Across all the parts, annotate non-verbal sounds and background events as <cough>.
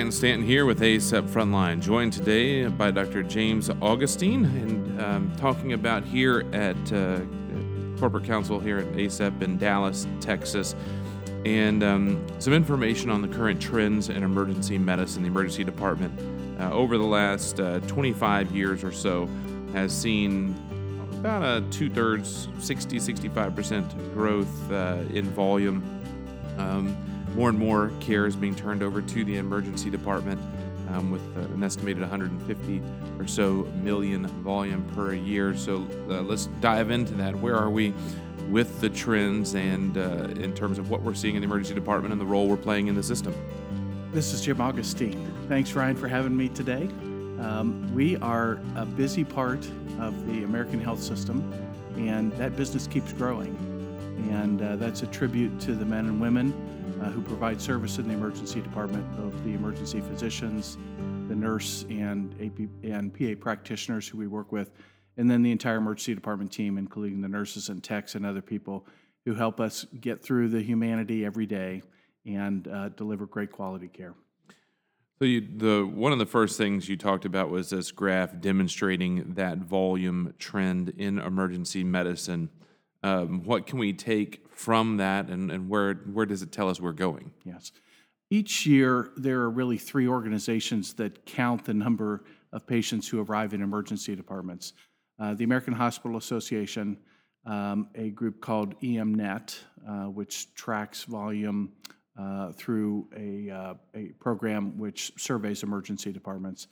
Ryan Stanton here with ACEP Frontline, joined today by Dr. James Augustine, and um, talking about here at uh, Corporate Counsel here at ACEP in Dallas, Texas, and um, some information on the current trends in emergency medicine. The emergency department, uh, over the last uh, 25 years or so, has seen about a two thirds, 60, 65% growth uh, in volume. Um, more and more care is being turned over to the emergency department um, with uh, an estimated 150 or so million volume per year. So uh, let's dive into that. Where are we with the trends and uh, in terms of what we're seeing in the emergency department and the role we're playing in the system? This is Jim Augustine. Thanks, Ryan, for having me today. Um, we are a busy part of the American health system, and that business keeps growing. And uh, that's a tribute to the men and women uh, who provide service in the emergency department, both the emergency physicians, the nurse, and AP and PA practitioners who we work with, and then the entire emergency department team, including the nurses and techs and other people who help us get through the humanity every day and uh, deliver great quality care. So you, the one of the first things you talked about was this graph demonstrating that volume trend in emergency medicine. Um, what can we take from that, and, and where where does it tell us we're going? Yes. Each year, there are really three organizations that count the number of patients who arrive in emergency departments. Uh, the American Hospital Association, um, a group called EMNet, uh, which tracks volume uh, through a, uh, a program which surveys emergency departments.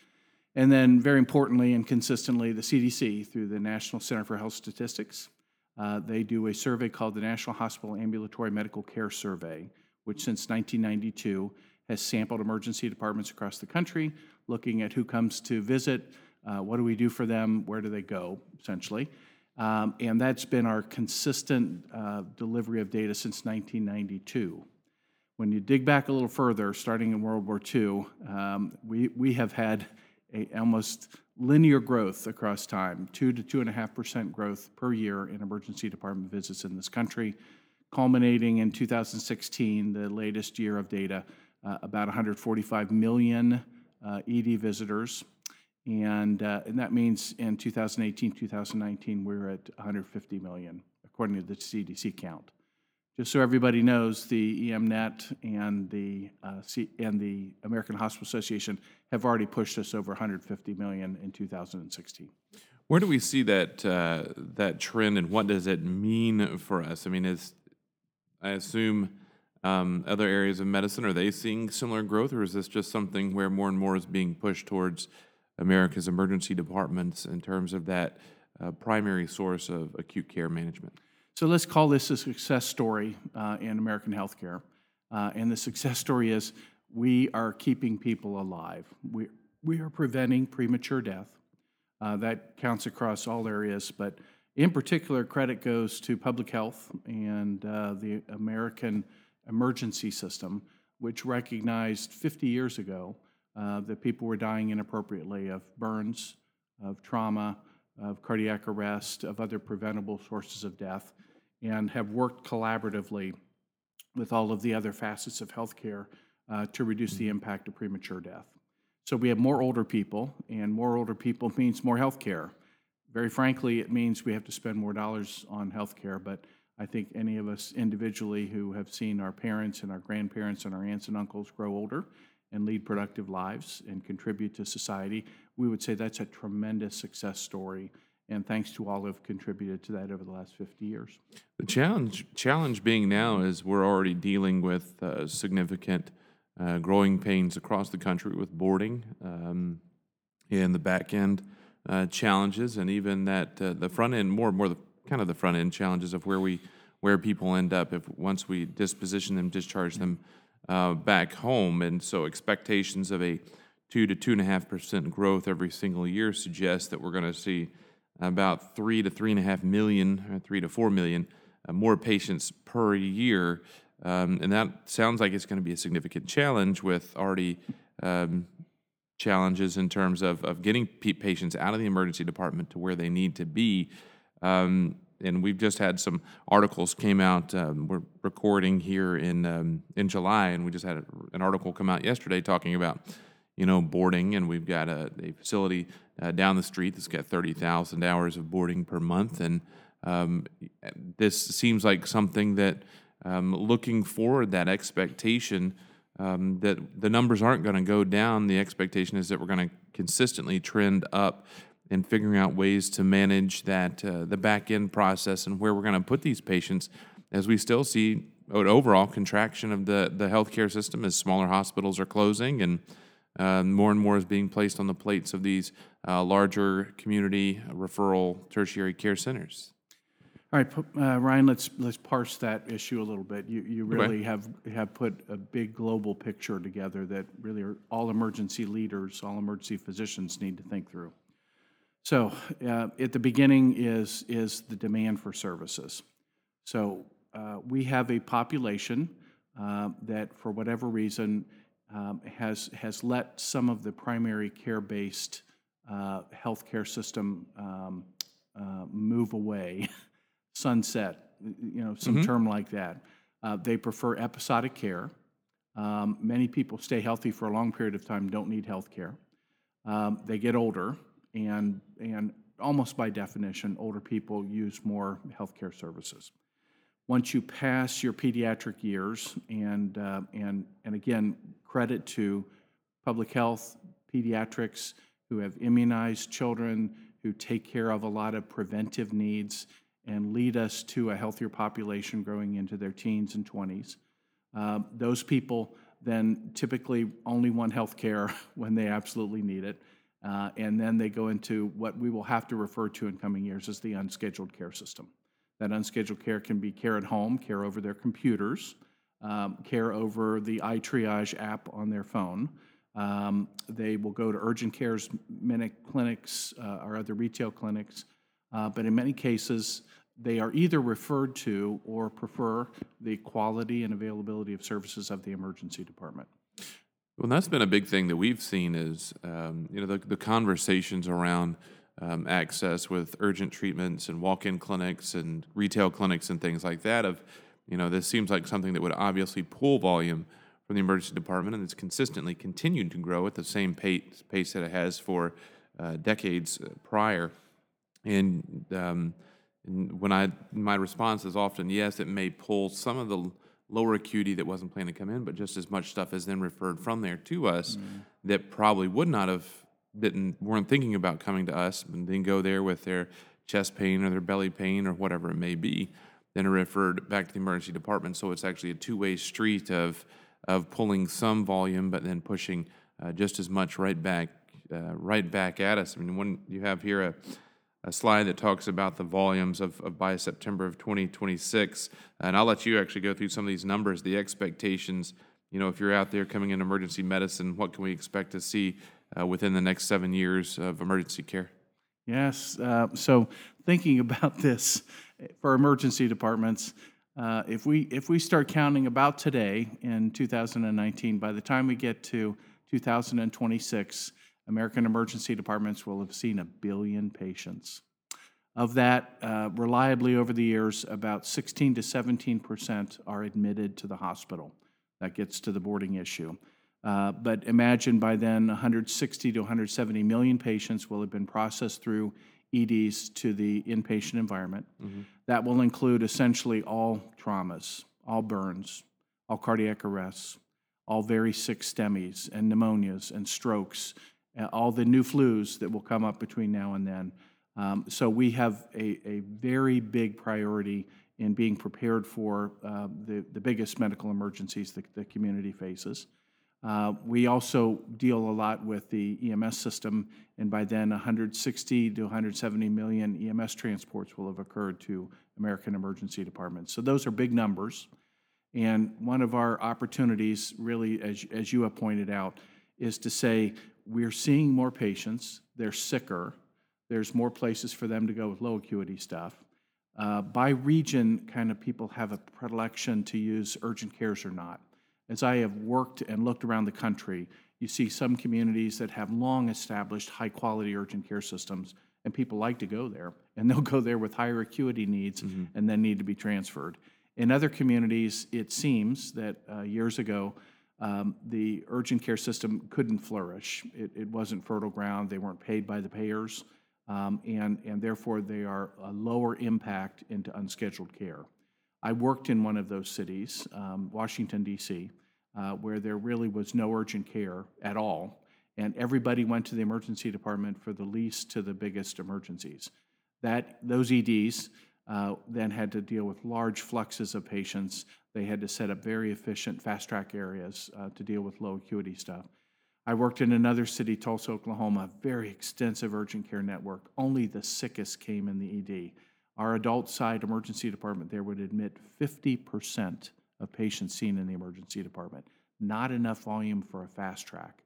And then, very importantly and consistently, the CDC through the National Center for Health Statistics. Uh, they do a survey called the National Hospital Ambulatory Medical Care Survey, which since 1992 has sampled emergency departments across the country, looking at who comes to visit, uh, what do we do for them, where do they go, essentially. Um, and that's been our consistent uh, delivery of data since 1992. When you dig back a little further, starting in World War II, um, we, we have had a almost linear growth across time, two to two and a half percent growth per year in emergency department visits in this country, culminating in 2016, the latest year of data, uh, about 145 million uh, ED visitors. And, uh, and that means in 2018, 2019, we're at 150 million, according to the CDC count. Just so everybody knows, the EMNet and the, uh, C- and the American Hospital Association have already pushed us over 150 million in 2016. Where do we see that uh, that trend, and what does it mean for us? I mean, is I assume um, other areas of medicine are they seeing similar growth, or is this just something where more and more is being pushed towards America's emergency departments in terms of that uh, primary source of acute care management? So let's call this a success story uh, in American healthcare. Uh, and the success story is we are keeping people alive. We, we are preventing premature death. Uh, that counts across all areas, but in particular, credit goes to public health and uh, the American emergency system, which recognized 50 years ago uh, that people were dying inappropriately of burns, of trauma, of cardiac arrest, of other preventable sources of death and have worked collaboratively with all of the other facets of healthcare uh, to reduce the impact of premature death. So we have more older people, and more older people <laughs> means more healthcare. Very frankly, it means we have to spend more dollars on healthcare, but I think any of us individually who have seen our parents and our grandparents and our aunts and uncles grow older and lead productive lives and contribute to society, we would say that's a tremendous success story and thanks to all who have contributed to that over the last 50 years. The challenge challenge being now is we're already dealing with uh, significant uh, growing pains across the country with boarding um, and the back end uh, challenges, and even that uh, the front end more more the kind of the front end challenges of where we where people end up if once we disposition them, discharge them uh, back home, and so expectations of a two to two and a half percent growth every single year suggest that we're going to see about three to three and a half million, or three to four million uh, more patients per year. Um, and that sounds like it's going to be a significant challenge with already um, challenges in terms of, of getting patients out of the emergency department to where they need to be. Um, and we've just had some articles came out. Um, we're recording here in um, in July, and we just had a, an article come out yesterday talking about you know boarding, and we've got a, a facility uh, down the street that's got thirty thousand hours of boarding per month, and um, this seems like something that um, looking forward, that expectation um, that the numbers aren't going to go down. The expectation is that we're going to consistently trend up and figuring out ways to manage that uh, the back end process and where we're going to put these patients as we still see an overall contraction of the the healthcare system as smaller hospitals are closing and uh, more and more is being placed on the plates of these uh, larger community referral tertiary care centers. All right, uh, Ryan, let's, let's parse that issue a little bit. You, you really have, have put a big global picture together that really are all emergency leaders, all emergency physicians need to think through. So uh, at the beginning is, is the demand for services. So uh, we have a population uh, that, for whatever reason, um, has, has let some of the primary care-based uh, healthcare system um, uh, move away. <laughs> sunset, you know, some term like that. Uh, they prefer episodic care. Um, many people stay healthy for a long period of time, don't need health care. Um, they get older, and, and almost by definition, older people use more health care services. Once you pass your pediatric years, and, uh, and, and again, credit to public health, pediatrics who have immunized children, who take care of a lot of preventive needs, and lead us to a healthier population growing into their teens and 20s. Uh, those people then typically only want health care <laughs> when they absolutely need it. Uh, and then they go into what we will have to refer to in coming years as the unscheduled care system. That unscheduled care can be care at home, care over their computers, um, care over the iTriage app on their phone. Um, they will go to urgent cares, minute clinics, uh, or other retail clinics. Uh, but in many cases, they are either referred to or prefer the quality and availability of services of the emergency department. Well, that's been a big thing that we've seen is, um, you know, the, the conversations around um, access with urgent treatments and walk-in clinics and retail clinics and things like that. Of, you know, this seems like something that would obviously pull volume from the emergency department, and it's consistently continued to grow at the same pace, pace that it has for uh, decades uh, prior. And um, and when I, my response is often yes, it may pull some of the lower acuity that wasn't planning to come in, but just as much stuff is then referred from there to us mm. that probably would not have been, weren't thinking about coming to us and then go there with their chest pain or their belly pain or whatever it may be, then are referred back to the emergency department. So it's actually a two-way street of, of pulling some volume, but then pushing uh, just as much right back, uh, right back at us. I mean, when you have here a, a slide that talks about the volumes of, of by September of 2026. And I'll let you actually go through some of these numbers, the expectations. You know, if you're out there coming in emergency medicine, what can we expect to see uh, within the next seven years of emergency care? Yes. Uh, so thinking <laughs> about this for emergency departments, uh, if we if we start counting about today in 2019, by the time we get to 2026, American emergency departments will have seen a billion patients. Of that, uh, reliably over the years, about 16 to 17 percent are admitted to the hospital. That gets to the boarding issue. Uh, but imagine by then 160 to 170 million patients will have been processed through EDs to the inpatient environment. Mm-hmm. That will include essentially all traumas, all burns, all cardiac arrests, all very sick STEMIs and pneumonias and strokes all the new flus that will come up between now and then. Um, so we have a, a very big priority in being prepared for uh, the, the biggest medical emergencies that the community faces. Uh, we also deal a lot with the EMS system, and by then 160 to 170 million EMS transports will have occurred to American emergency departments. So those are big numbers. And one of our opportunities, really, as, as you have pointed out, is to say we're seeing more patients, they're sicker, there's more places for them to go with low acuity stuff. Uh, by region, kind of people have a predilection to use urgent cares or not. As I have worked and looked around the country, you see some communities that have long established high quality urgent care systems, and people like to go there, and they'll go there with higher acuity needs and then need to be transferred. In other communities, it seems that uh, years ago, um, the urgent care system couldn't flourish. It, it wasn't fertile ground, they weren't paid by the payers, um, and, and therefore they are a lower impact into unscheduled care. I worked in one of those cities, um, Washington, D.C., uh, where there really was no urgent care at all, and everybody went to the emergency department for the least to the biggest emergencies. That those EDs uh, then had to deal with large fluxes of patients. They had to set up very efficient fast track areas uh, to deal with low acuity stuff. I worked in another city, Tulsa, Oklahoma, very extensive urgent care network. Only the sickest came in the ED. Our adult side emergency department there would admit 50% of patients seen in the emergency department. Not enough volume for a fast track.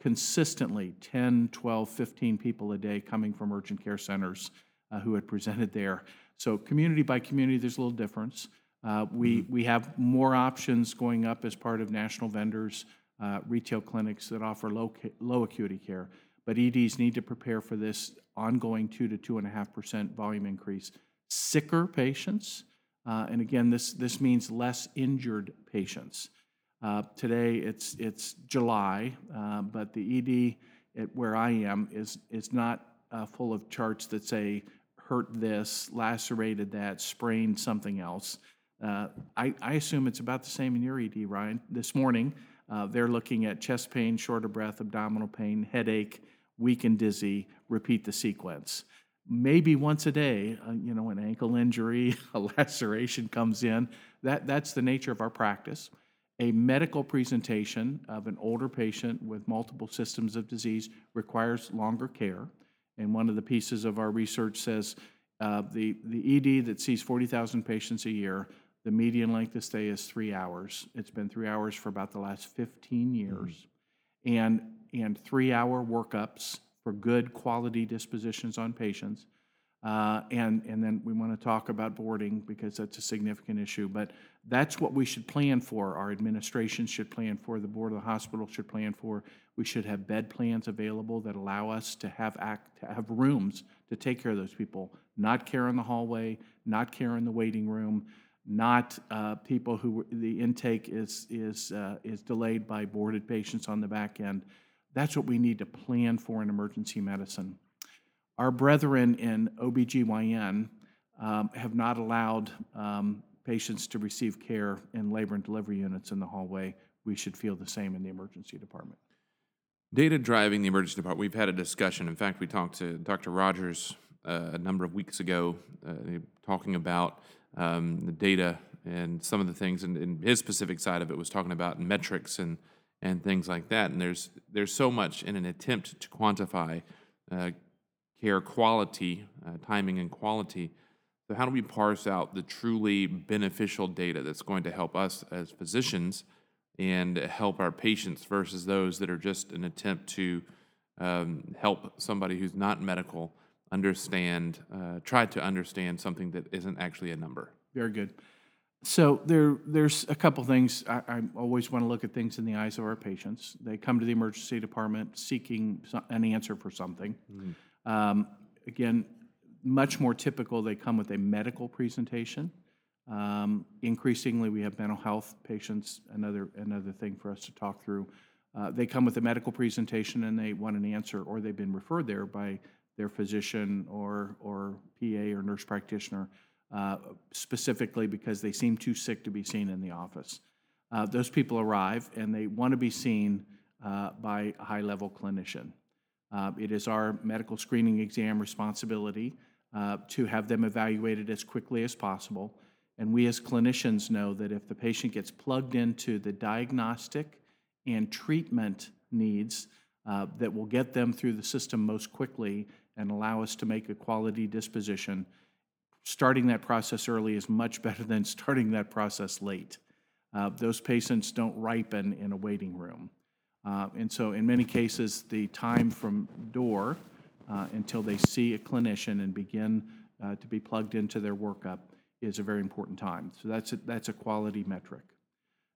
Consistently, 10, 12, 15 people a day coming from urgent care centers uh, who had presented there. So community by community, there's a little difference. Uh, we, we have more options going up as part of national vendors, uh, retail clinics that offer low, ca- low acuity care. But EDs need to prepare for this ongoing two to two and a half percent volume increase. Sicker patients, uh, and again, this, this means less injured patients. Uh, Today, it's, it's July, uh, but the ED at where I am is, is not uh, full of charts that say hurt this, lacerated that, sprained something else. Uh, I, I assume it's about the same in your ED, Ryan. This morning, uh, they're looking at chest pain, short of breath, abdominal pain, headache, weak and dizzy, repeat the sequence. Maybe once a day, uh, you know, an ankle injury, <laughs> a laceration comes in. That, that's the nature of our practice. A medical presentation of an older patient with multiple systems of disease requires longer care. And one of the pieces of our research says uh, the, the ED that sees 40,000 patients a year, the median length of stay is three hours. It's been three hours for about the last 15 years. And, and three hour workups for good quality dispositions on patients. Uh, and, and then we want to talk about boarding because that's a significant issue. But that's what we should plan for. Our administration should plan for, the board of the hospital should plan for. We should have bed plans available that allow us to have act, to have rooms to take care of those people. Not care in the hallway, not care in the waiting room, not uh, people who the intake is is uh, is delayed by boarded patients on the back end. That's what we need to plan for in emergency medicine. Our brethren in OBGYN um, have not allowed um, patients to receive care in labor and delivery units in the hallway. We should feel the same in the emergency department. Data driving the emergency department. We've had a discussion. In fact, we talked to Dr. Rogers uh, a number of weeks ago, uh, talking about um, the data and some of the things, and, and his specific side of it was talking about metrics and and things like that. And there's there's so much in an attempt to quantify uh, care quality, uh, timing, and quality. So how do we parse out the truly beneficial data that's going to help us as physicians and help our patients versus those that are just an attempt to um, help somebody who's not medical understand, uh, try to understand something that isn't actually a number? Very good. So there, there's a couple things. I, I always want to look at things in the eyes of our patients. They come to the emergency department seeking an answer for something. Um, again, much more typical, they come with a medical presentation. Um, increasingly, we have mental health patients, another, another thing for us to talk through. Uh, they come with a medical presentation and they want an answer, or they've been referred there by their physician or, or PA or nurse practitioner, uh, specifically because they seem too sick to be seen in the office. Uh, those people arrive and they want to be seen uh, by a high level clinician. Uh, It is our medical screening exam responsibility uh, to have them evaluated as quickly as possible. And we as clinicians know that if the patient gets plugged into the diagnostic and treatment needs uh, that will get them through the system most quickly and allow us to make a quality disposition, starting that process early is much <laughs> better than starting that process late. Uh, Those patients don't ripen in a waiting room. Uh, And so in many cases, the time from door uh, until they see a clinician and begin uh, to be plugged into their workup is a very important time. So that's, a- that's a quality metric.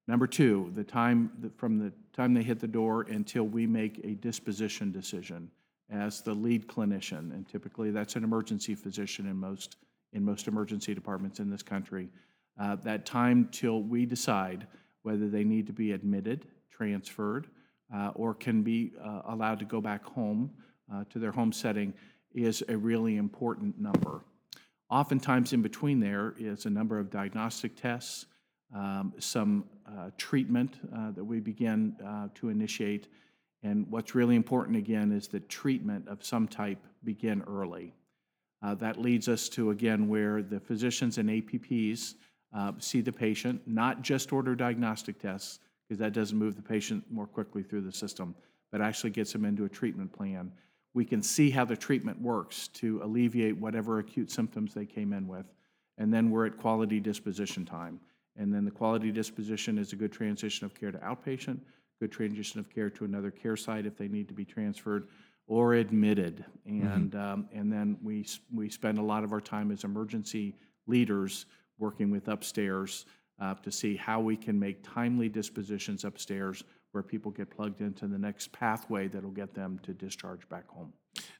Number two, the time, that- from the time they hit the door until we make a disposition decision. as the lead clinician, and typically that's an emergency physician in most, in most emergency departments in this country. Uh, That time till we decide whether they need to be admitted, transferred, uh, or can be uh, allowed to go back home uh, to their home setting is a really important number. Oftentimes in between there is a number of diagnostic tests, um, some uh, treatment uh, that we begin uh, to initiate. And what's really important again is that treatment of some type begin early. Uh, that leads us to again where the physicians and APPs uh, see the patient, not just order diagnostic tests, because that doesn't move the patient more quickly through the system, but actually gets them into a treatment plan. We can see how the treatment works to alleviate whatever acute symptoms they came in with. And then we're at quality disposition time. And then the quality disposition is a good transition of care to outpatient, good transition of care to another care site if they need to be transferred or admitted. And, um, and then we, we spend a lot of our time as emergency leaders working with upstairs uh, to see how we can make timely dispositions upstairs where people get plugged into the next pathway that'll get them to discharge back home.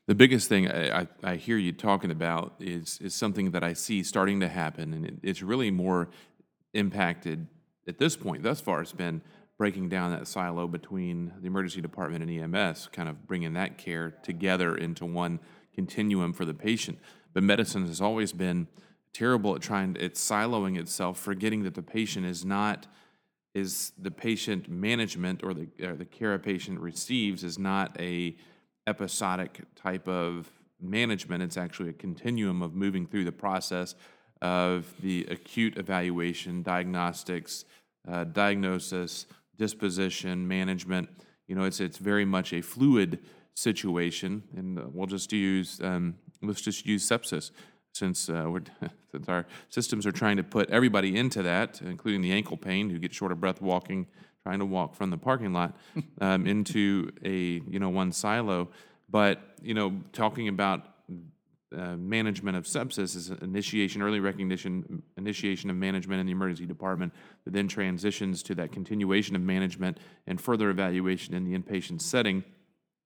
The biggest thing I, I, I hear you talking about is is something that I see starting to happen, and it, it's really more impacted at this point. Thus far, it's been breaking down that silo between the emergency department and EMS, kind of bringing that care together into one continuum for the patient. But medicine has always been terrible at trying it's siloing itself, forgetting that the patient is not is the patient management or the or the care a patient receives is not a episodic type of management. It's actually a continuum of moving through the process of the acute evaluation, diagnostics, uh, diagnosis, disposition, management. You know, it's it's very much a fluid situation, and uh, we'll just use um, let's just use sepsis since uh, we're <laughs> since our systems are trying to put everybody into that, including the ankle pain who get short of breath walking, trying to walk from the parking lot <laughs> um, into a you know one silo. But you know, talking about uh, management of sepsis is initiation, early recognition, initiation of management in the emergency department, that then transitions to that continuation of management and further evaluation in the inpatient setting.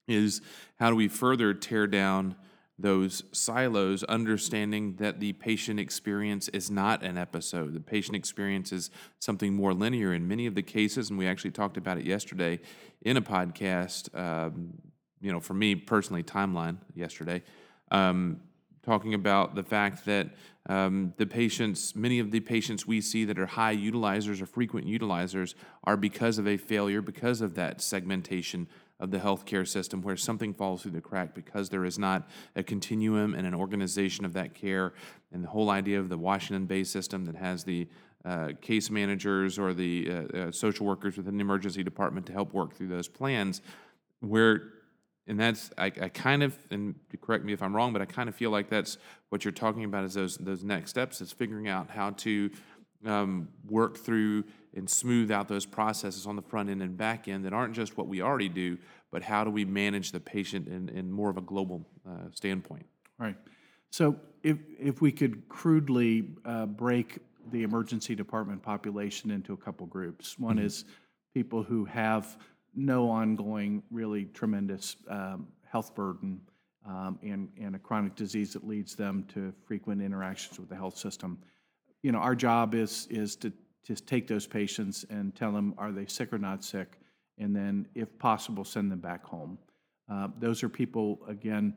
Is how do we further tear down those silos, understanding that the patient experience is not an episode. The patient experience is something more linear in many of the cases, and we actually talked about it yesterday in a podcast. Um, you know, for me personally, timeline yesterday, um, talking about the fact that um, the patients, many of the patients we see that are high utilizers or frequent utilizers, are because of a failure, because of that segmentation of the healthcare system where something falls through the crack because there is not a continuum and an organization of that care. And the whole idea of the Washington based system that has the uh, case managers or the uh, uh, social workers within the emergency department to help work through those plans, where and that's I, I kind of and correct me if I'm wrong, but I kind of feel like that's what you're talking about is those those next steps is figuring out how to um, work through and smooth out those processes on the front end and back end that aren't just what we already do, but how do we manage the patient in, in more of a global uh, standpoint. Right. So if, if we could crudely uh, break the emergency department population into a couple groups. One is people who have no ongoing, really tremendous um, health burden um, and, and a chronic disease that leads them to frequent interactions with the health system. You know, our job is, is to, to take those patients and tell them, are they sick or not sick? And then, if possible, send them back home. Uh, Those are people, again,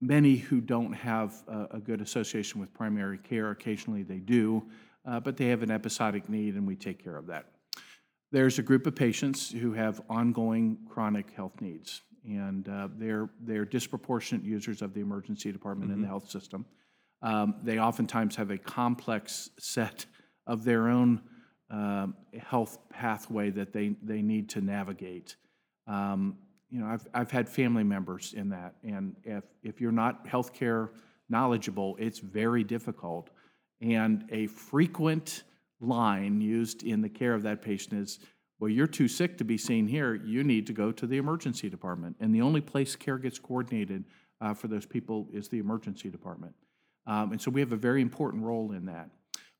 many who don't have a, a good association with primary care. Occasionally they do, uh, but they have an episodic need, and we take care of that. There's a group of patients who have ongoing chronic health needs, and uh, they're they're disproportionate users of the emergency department and the health system. Um, they oftentimes have a complex set of their own um, health pathway that they they need to navigate. Um, you know, I've, I've had family members in that, and if, if you're not healthcare knowledgeable, it's very difficult. And a frequent line used in the care of that patient is, well, you're too sick to be seen here, you need to go to the emergency department. And the only place care gets coordinated uh, for those people is the emergency department. Um, and so we have a very important role in that.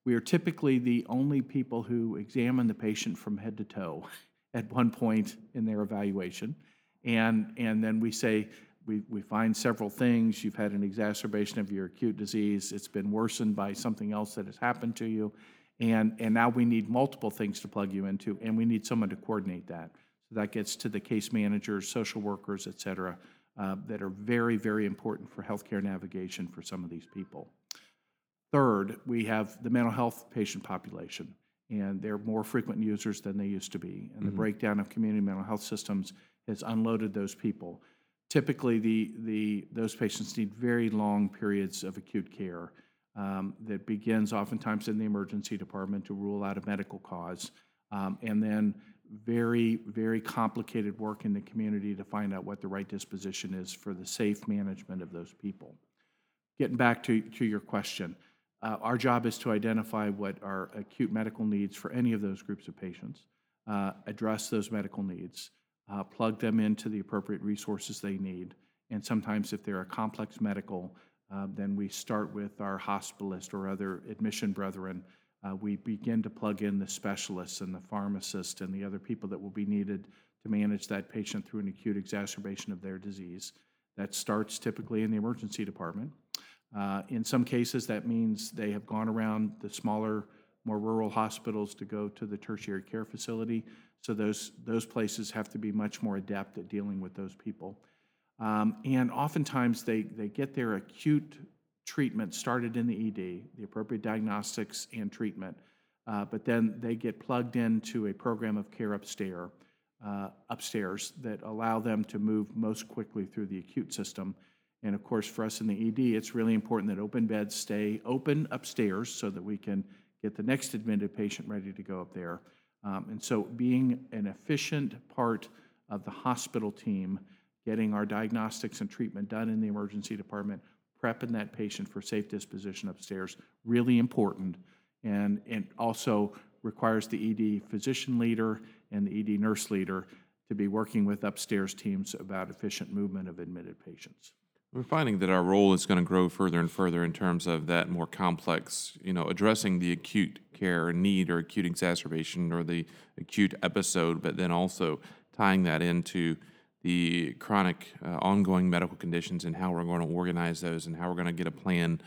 We are typically the only people who examine the patient from head to toe <laughs> at one point in their evaluation. And, and then we say, we, we find several things. You've had an exacerbation of your acute disease. It's been worsened by something else that has happened to you. And, and now we need multiple things to plug you into, and we need someone to coordinate that. So that gets to the case managers, social workers, et cetera, uh, that are very, very important for healthcare navigation for some of these people. Third, we have the mental health patient population, and they're more frequent users than they used to be. And the breakdown of community mental health systems has unloaded those people. Typically, the, the, those patients need very long periods of acute care um, that begins oftentimes in the emergency department to rule out a medical cause, um, and then very, very complicated work in the community to find out what the right disposition is for the safe management of those people. Getting back to, to your question, uh, our job is to identify what are acute medical needs for any of those groups of patients, uh, address those medical needs, uh, plug them into the appropriate resources they need, and sometimes if they're a complex medical, uh, then we start with our hospitalist or other admission brethren. Uh, we begin to plug in the specialists and the pharmacist and the other people that will be needed to manage that patient through an acute exacerbation of their disease. That starts typically in the emergency department. Uh, In some cases, that means they have gone around the smaller, more rural hospitals to go to the tertiary care facility. So those, those places have to be much more adept at dealing with those people. Um, And oftentimes, they, they get their acute treatment started in the ED, the appropriate diagnostics and treatment, uh, but then they get plugged into a program of care upstairs, uh, upstairs that allow them to move most quickly through the acute system. And of course, for us in the ED, it's really important that open beds stay open upstairs so that we can get the next admitted patient ready to go up there. Um, and so, being an efficient part of the hospital team, getting our diagnostics and treatment done in the emergency department, prepping that patient for safe disposition upstairs, really important. And it also requires the ED physician leader and the ED nurse leader to be working with upstairs teams about efficient movement of admitted patients. We're finding that our role is going to grow further and further in terms of that more complex, you know, addressing the acute care need or acute exacerbation or the acute episode, but then also tying that into the chronic, uh, ongoing medical conditions and how we're going to organize those and how we're going to get a plan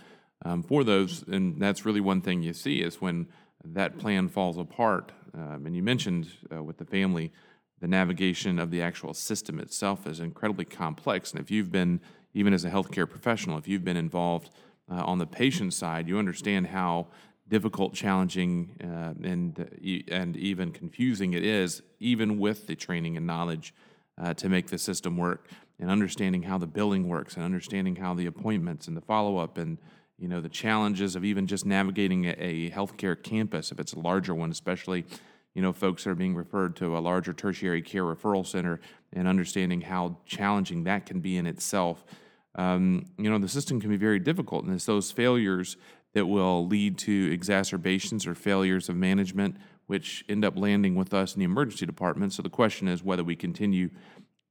um, for those. And that's really one thing you see is when that plan falls apart. Um, and you mentioned uh, with the family, the navigation of the actual system itself is incredibly complex. And if you've been, even as a healthcare professional, if you've been involved uh, on the patient side, you understand how difficult, challenging, uh, and uh, and even confusing it is, even with the training and knowledge uh, to make the system work, and understanding how the billing works, and understanding how the appointments and the follow up, and you know the challenges of even just navigating a, a healthcare campus if it's a larger one, especially you know, folks that are being referred to a larger tertiary care referral center and understanding how challenging that can be in itself. Um, you know, the system can be very difficult, and it's those failures that will lead to exacerbations or failures of management, which end up landing with us in the emergency department. So the question is whether we continue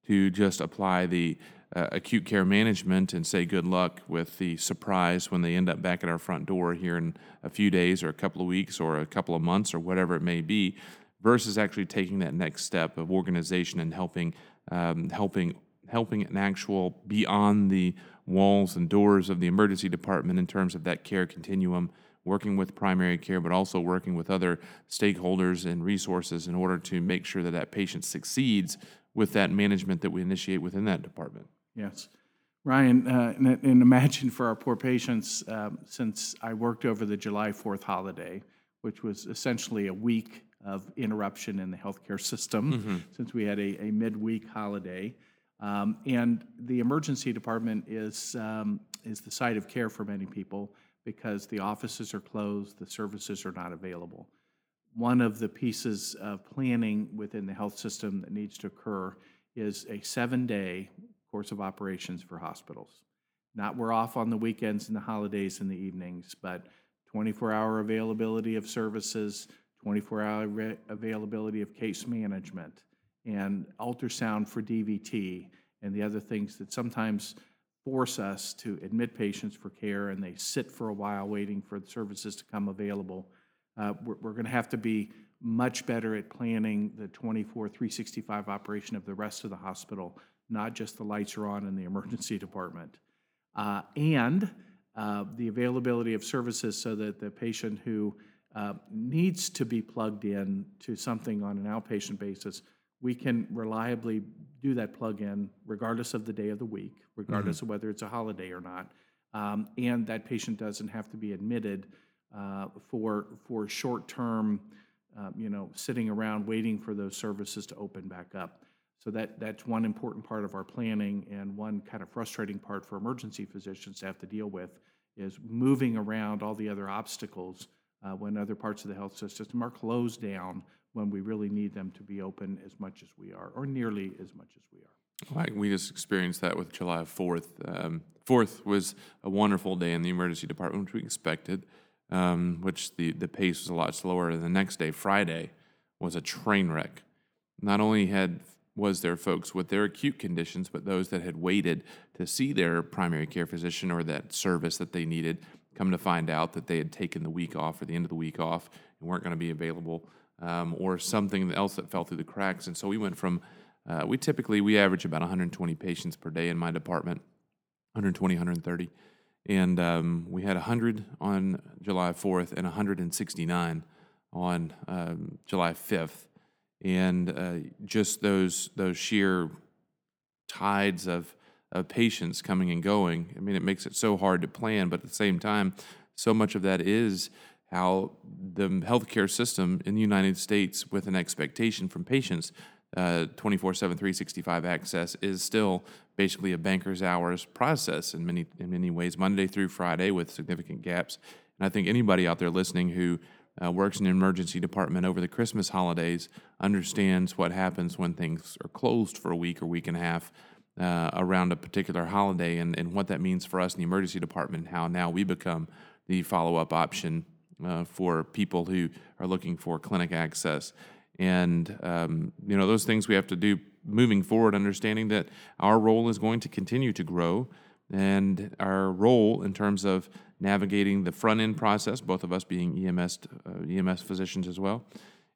to just apply the uh, acute care management and say good luck with the surprise when they end up back at our front door here in a few days or a couple of weeks or a couple of months or whatever it may be, versus actually taking that next step of organization and helping um, helping helping an actual beyond the walls and doors of the emergency department in terms of that care continuum working with primary care but also working with other stakeholders and resources in order to make sure that that patient succeeds with that management that we initiate within that department Yes. Ryan, uh, and, and imagine for our poor patients, um, since I worked over the July 4th holiday, which was essentially a week of interruption in the healthcare system, since we had a, a midweek holiday. Um, and the emergency department is, um, is the site of care for many people because the offices are closed, the services are not available. One of the pieces of planning within the health system that needs to occur is a seven-day course of operations for hospitals. Not we're off on the weekends and the holidays and the evenings, but 24-hour availability of services, 24-hour availability of case management, and ultrasound for DVT, and the other things that sometimes force us to admit patients for care, and they sit for a while waiting for the services to come available. Uh, We're, we're going to have to be much better at planning the 24, 365 operation of the rest of the hospital, not just the lights are on in the <laughs> emergency department. Uh, And uh, the availability of services so that the patient who uh, needs to be plugged in to something on an outpatient basis, we can reliably do that plug-in regardless of the day of the week, regardless of whether it's a holiday or not. Um, And that patient doesn't have to be admitted uh, for, for short-term, um, you know, sitting around waiting for those services to open back up. So that, that's one important part of our planning and one kind of frustrating part for emergency physicians to have to deal with is moving around all the other obstacles uh, when other parts of the health system are closed down when we really need them to be open as much as we are, or nearly as much as we are. We just experienced that with July 4th. Um, 4th was a wonderful day in the emergency department, which we expected, um, which the, the pace was a lot slower. And the next day, Friday, was a train wreck. Not only had was there folks with their acute conditions, but those that had waited to see their primary care physician or that service that they needed, come to find out that they had taken the week off or the end of the week off and weren't going to be available, um, or something else that fell through the cracks. And so we went from uh, we typically we average about 120 patients per day in my department, 120, 130, and um, we had 100 on July 4th and 169 on um, July 5th, and uh, just those those sheer tides of of patients coming and going. I mean, it makes it so hard to plan, but at the same time, so much of that is how the healthcare system in the United States, with an expectation from patients, uh, 24 7, 365 access is still basically a banker's hours process in many, in many ways, Monday through Friday with significant gaps. And I think anybody out there listening who uh, works in an emergency department over the Christmas holidays understands what happens when things are closed for a week or week and a half uh, around a particular holiday and, and what that means for us in the emergency department, how now we become the follow up option uh, for people who are looking for clinic access. And, um, you know, those things we have to do moving forward, understanding that our role is going to continue to grow and our role in terms of navigating the front end process, both of us being EMS, uh, EMS physicians as well,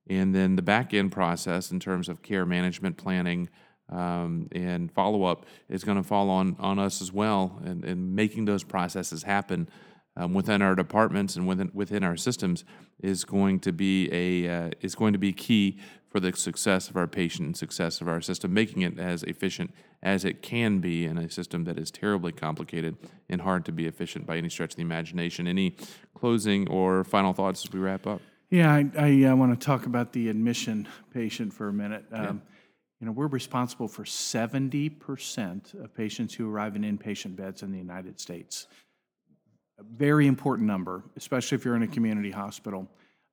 and then the back end process in terms of care management planning um, and follow up is going to fall on, on us as well, and, and making those processes happen um, within our departments and within within our systems is going to be a uh, is going to be key for the success of our patient and success of our system, making it as efficient as it can be in a system that is terribly complicated and hard to be efficient by any stretch of the imagination. Any closing or final thoughts as we wrap up? Yeah, I, I uh, want to talk about the admission patient for a minute. Um, You know, we're responsible for 70% of patients who arrive in inpatient beds in the United States. A very important number, especially if you're in a community hospital.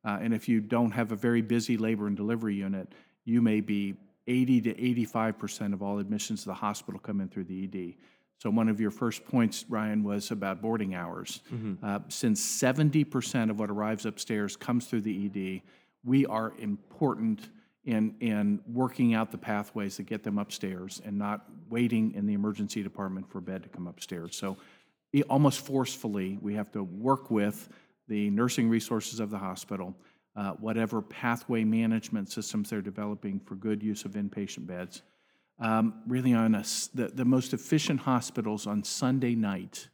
Uh, and if you don't have a very busy labor and delivery unit, you may be 80 to 85% of all admissions to the hospital come in through the ED. So one of your first points, Ryan, was about boarding hours. Uh, since 70% of what arrives upstairs comes through the ED, we are important in, in working out the pathways that get them upstairs and not waiting in the emergency department for a bed to come upstairs. So almost forcefully, we have to work with the nursing resources of the hospital, uh, whatever pathway management systems they're developing for good use of inpatient beds. Um, Really on us, the, the most efficient hospitals on Sunday night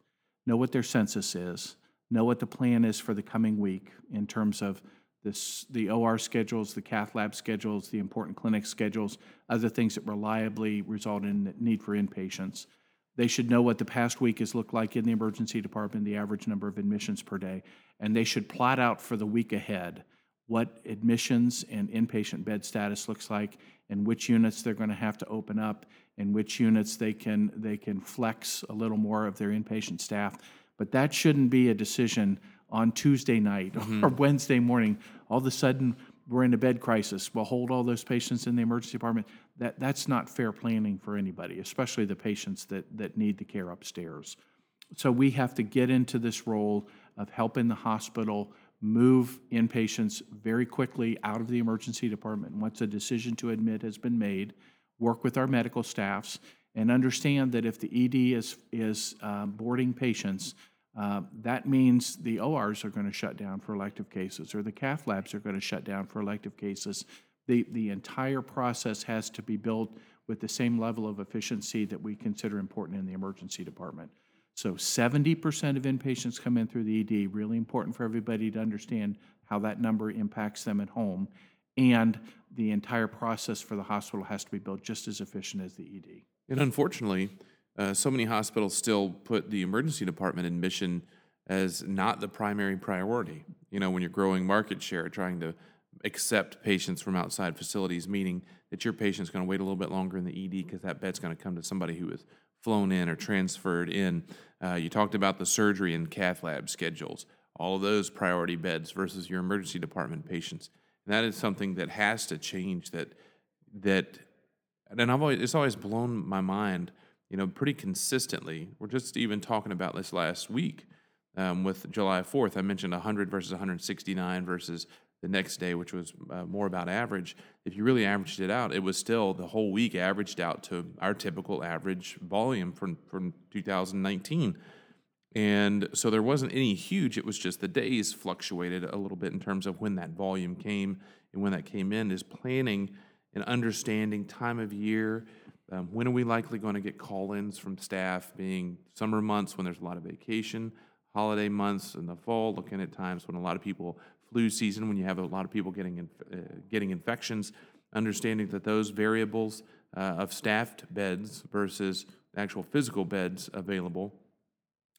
know what their census is, know what the plan is for the coming week in terms of this, the OR schedules, the cath lab schedules, the important clinic schedules, other things that reliably result in need for inpatients. They should know what the past week has looked like in the emergency department, the average number of admissions per day, and they should plot out for the week ahead what admissions and inpatient bed status looks like, and which units they're going to have to open up, and which units they can, they can flex a little more of their inpatient staff. But that shouldn't be a decision on Tuesday night or mm-hmm. Wednesday morning. All of a sudden, we're in a bed crisis. We'll hold all those patients in the emergency department. That, that's not fair planning for anybody, especially the patients that, that need the care upstairs. So we have to get into this role of helping the hospital move inpatients very quickly out of the emergency department once a decision to admit has been made, work with our medical staffs, and understand that if the ED is, is uh, boarding patients, uh, that means the ORs are going to shut down for elective cases, or the cath labs are going to shut down for elective cases. The, the entire process has to be built with the same level of efficiency that we consider important in the emergency department. So 70% of inpatients come in through the ED, really important for everybody to understand how that number impacts them at home. And the entire process for the hospital has to be built just as efficient as the ED. And unfortunately, uh, so many hospitals still put the emergency department admission as not the primary priority. You know, when you're growing market share, trying to accept patients from outside facilities, meaning that your patient's going to wait a little bit longer in the ED because that bed's going to come to somebody who is flown in or transferred in. Uh, you talked about the surgery and cath lab schedules, all of those priority beds versus your emergency department patients. And that is something that has to change. That that, and I've always it's always blown my mind. You know, pretty consistently. We're just even talking about this last week um, with July 4th. I mentioned 100 versus 169 versus the next day, which was uh, more about average. If you really averaged it out, it was still the whole week averaged out to our typical average volume from, from 2019. And so there wasn't any huge, it was just the days fluctuated a little bit in terms of when that volume came and when that came in, is planning and understanding time of year. Um, when are we likely going to get call ins from staff, being summer months when there's a lot of vacation, holiday months in the fall, looking at times when a lot of people, flu season, when you have a lot of people getting, uh, getting infections, understanding that those variables uh, of staffed beds versus actual physical beds available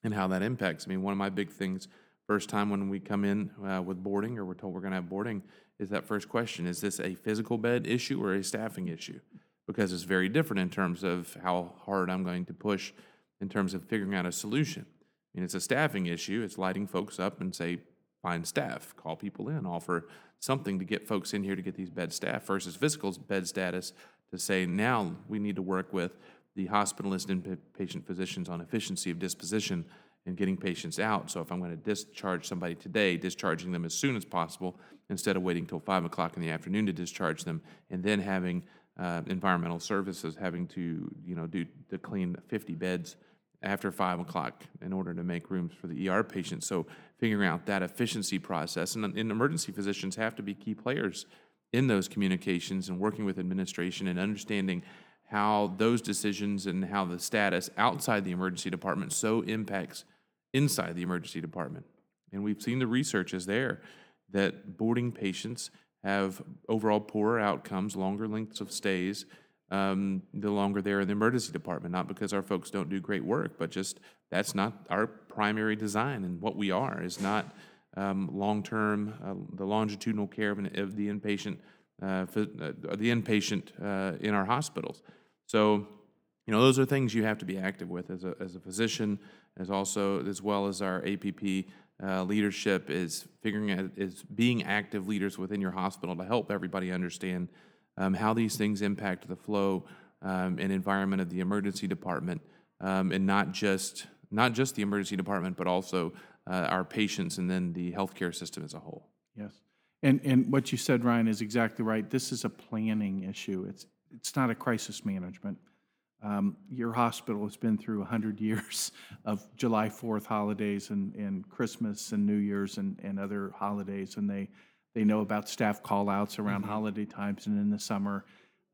and how that impacts. I mean, one of my big things, first time when we come in uh, with boarding or we're told we're going to have boarding, is that first question is this a physical bed issue or a staffing issue? Because it's very different in terms of how hard I'm going to push in terms of figuring out a solution. I mean, it's a staffing issue, it's lighting folks up and say, find staff, call people in, offer something to get folks in here to get these bed staff versus physical bed status to say now we need to work with the hospitalist and patient physicians on efficiency of disposition and getting patients out. So if I'm going to discharge somebody today, discharging them as soon as possible instead of waiting till five o'clock in the afternoon to discharge them, and then having uh, environmental services having to you know do to clean 50 beds after five o'clock in order to make rooms for the ER patients. So figuring out that efficiency process, and, and emergency physicians have to be key players in those communications and working with administration and understanding how those decisions and how the status outside the emergency department so impacts inside the emergency department. And we've seen the research is there that boarding patients have overall poorer outcomes, longer lengths of stays, um, the longer they're in the emergency department. Not because our folks don't do great work, but just that's not our primary design. And what we are is not um, long-term, uh, the longitudinal care of, an, of the inpatient, uh, phys- uh, the inpatient uh, in our hospitals. So, you know, those are things you have to be active with as a, as a physician, as also as well as our APP uh, leadership is figuring out is being active leaders within your hospital to help everybody understand um, how these things impact the flow um, and environment of the emergency department, um, and not just not just the emergency department, but also uh, our patients and then the healthcare system as a whole. Yes. And, and what you said, Ryan, is exactly right. This is a planning issue. It's, it's not a crisis management. Um, Your hospital has been through 100 years of July 4th holidays and, and Christmas and New Year's and, and other holidays, and they, they know about staff call-outs around holiday times and in the summer.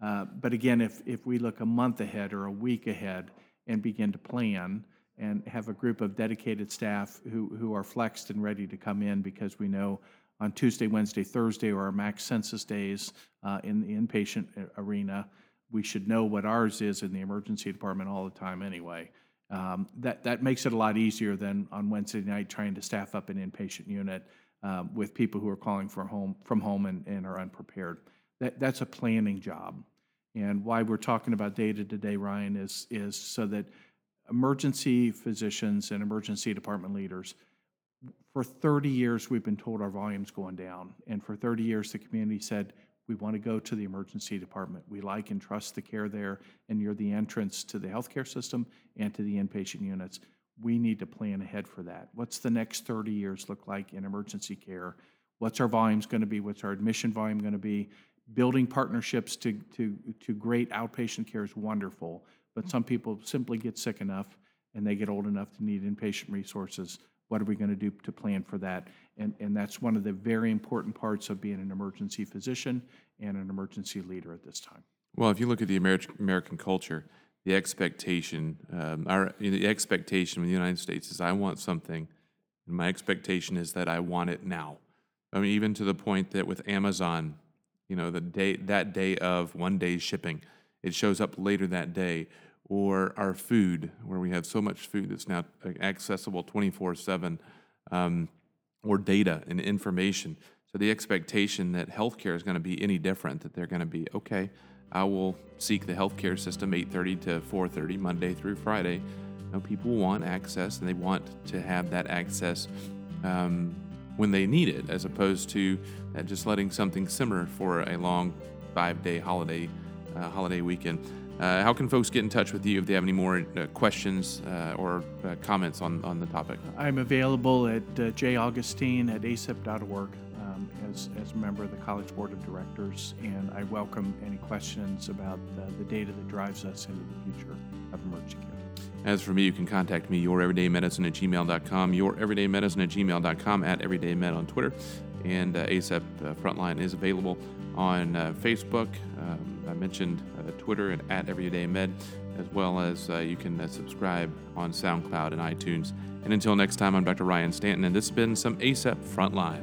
Uh, But again, if, if we look a month ahead or a week ahead and begin to plan and have a group of dedicated staff who, who are flexed and ready to come in because we know on Tuesday, Wednesday, Thursday are our max census days uh, in the inpatient arena. We should know what ours is in the emergency department all the time anyway. Um, That, that makes it a lot easier than on Wednesday night trying to staff up an inpatient unit um, with people who are calling for home, from home and, and are unprepared. That, that's a planning job. And why we're talking about data today, Ryan, is, is so that emergency physicians and emergency department leaders, for 30 years, we've been told our volume's going down. And for 30 years, the community said, we want to go to the emergency department. We like and trust the care there, and you're the entrance to the healthcare system and to the inpatient units. We need to plan ahead for that. What's the next 30 years look like in emergency care? What's our volumes going to be? What's our admission volume going to be? Building partnerships to, to, to great outpatient care is wonderful, but some people simply get sick enough and they get old enough to need inpatient resources. What are we going to do to plan for that? And, and that's one of the very important parts of being an emergency physician and an emergency leader at this time. Well, if you look at the Ameri- American culture, the expectation, um, our the expectation in the United States is I want something, and my expectation is that I want it now. I mean, even to the point that with Amazon, you know, the day that day of one day shipping, it shows up later that day. Or our food, where we have so much food that's now accessible twenty four seven, um, or data and information. So the expectation that healthcare is going to be any different, that they're going to be okay. I will seek the healthcare system 8:30 to 4:30 Monday through Friday. You know, people want access, and they want to have that access um, when they need it, as opposed to uh, just letting something simmer for a long five-day holiday uh, holiday weekend. Uh, how can folks get in touch with you if they have any more uh, questions uh, or uh, comments on, on the topic? I'm available at uh, jaugustine at acep.org um, as, as a member of the College Board of Directors, and I welcome any questions about uh, the data that drives us into the future of emergency care. As for me, you can contact me, youreverydaymedicine at gmail.com, youreverydaymedicine at gmail.com, at everydaymed on Twitter, and uh, ACEP uh, Frontline is available on uh, Facebook. Um, I mentioned uh, Twitter and at everydaymed, as well as uh, you can uh, subscribe on SoundCloud and iTunes. And until next time, I'm Dr. Ryan Stanton, and this has been some ACEP Frontline.